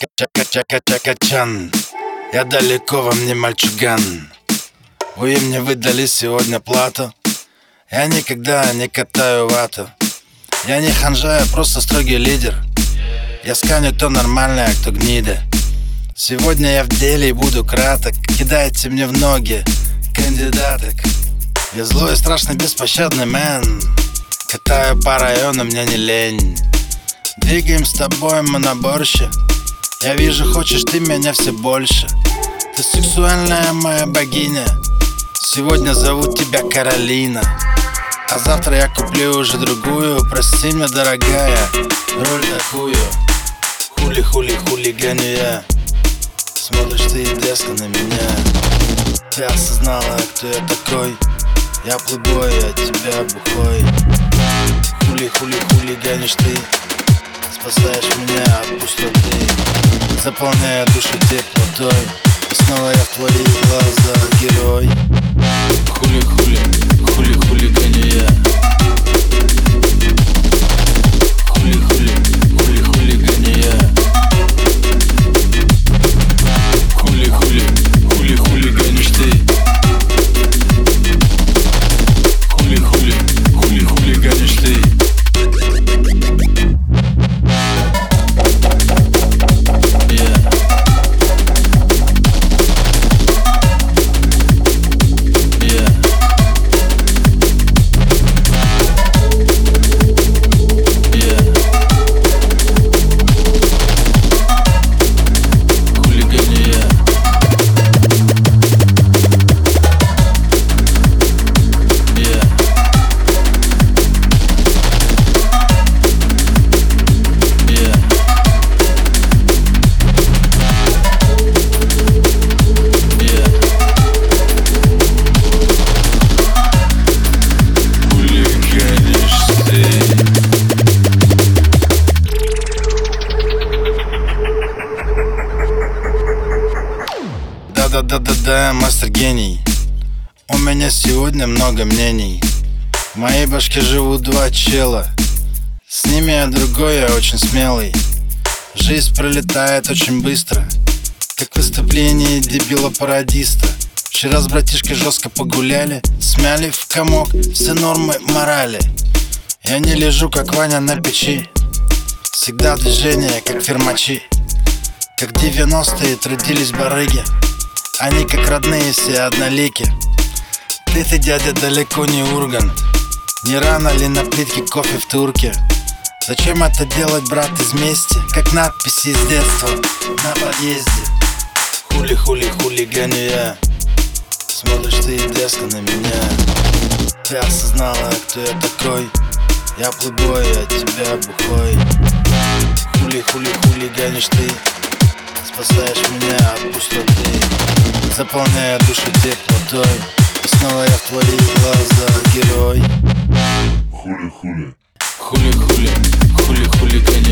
Чака-чака-чака-чан Я далеко во мне мальчуган Вы мне выдали сегодня плату Я никогда не катаю вату Я не ханжа, я просто строгий лидер Я сканю то нормальное, кто гнида Сегодня я в деле и буду краток Кидайте мне в ноги кандидаток Я злой и страшно беспощадный мэн Катаю по району, мне не лень Двигаем с тобой мы на Я вижу, хочешь ты меня все больше. Ты сексуальная моя богиня. Сегодня зовут тебя Каролина. А завтра я куплю уже другую. Прости меня, дорогая, роль такую. Хули-хули хулиганю я. Смотришь ты дерзко на меня. Ты осознала, кто я такой. Я плейбой, а тебя бухой. Хули-хули хулиганишь ты. Спасаешь меня от пустоты Заполняя душу теплотой. И снова я в твоих глазах герой. Хули-хули, хули-хули гоню Да-да-да-да, мастер гений. У меня сегодня много мнений. В моей башке живут два чела. С ними я другой, я очень смелый. Жизнь пролетает очень быстро. Как выступление дебила-пародиста. Вчера с братишкой жестко погуляли Смяли в комок все нормы морали. Я не лежу, как Ваня на печи. Всегда движение, как фермачи. Как 90-е трудились барыги они как родные все однолики. Ты ты, дядя, далеко не Ургант. Не рано ли на плитке кофе в турке? Зачем это делать, брат, из мести? Как надписи из детства на подъезде. Хули-хули хулиганю я. Смотришь ты дерзко на меня. Ты осознала, кто я такой. Я плейбой, а тебя бухой. Хули-хули хулиганишь ты Спасаешь меня от пустоты. Заполняя душу теплотой И снова я в твоих глазах герой. Хули-хули. Хули-хули, хули-хули, я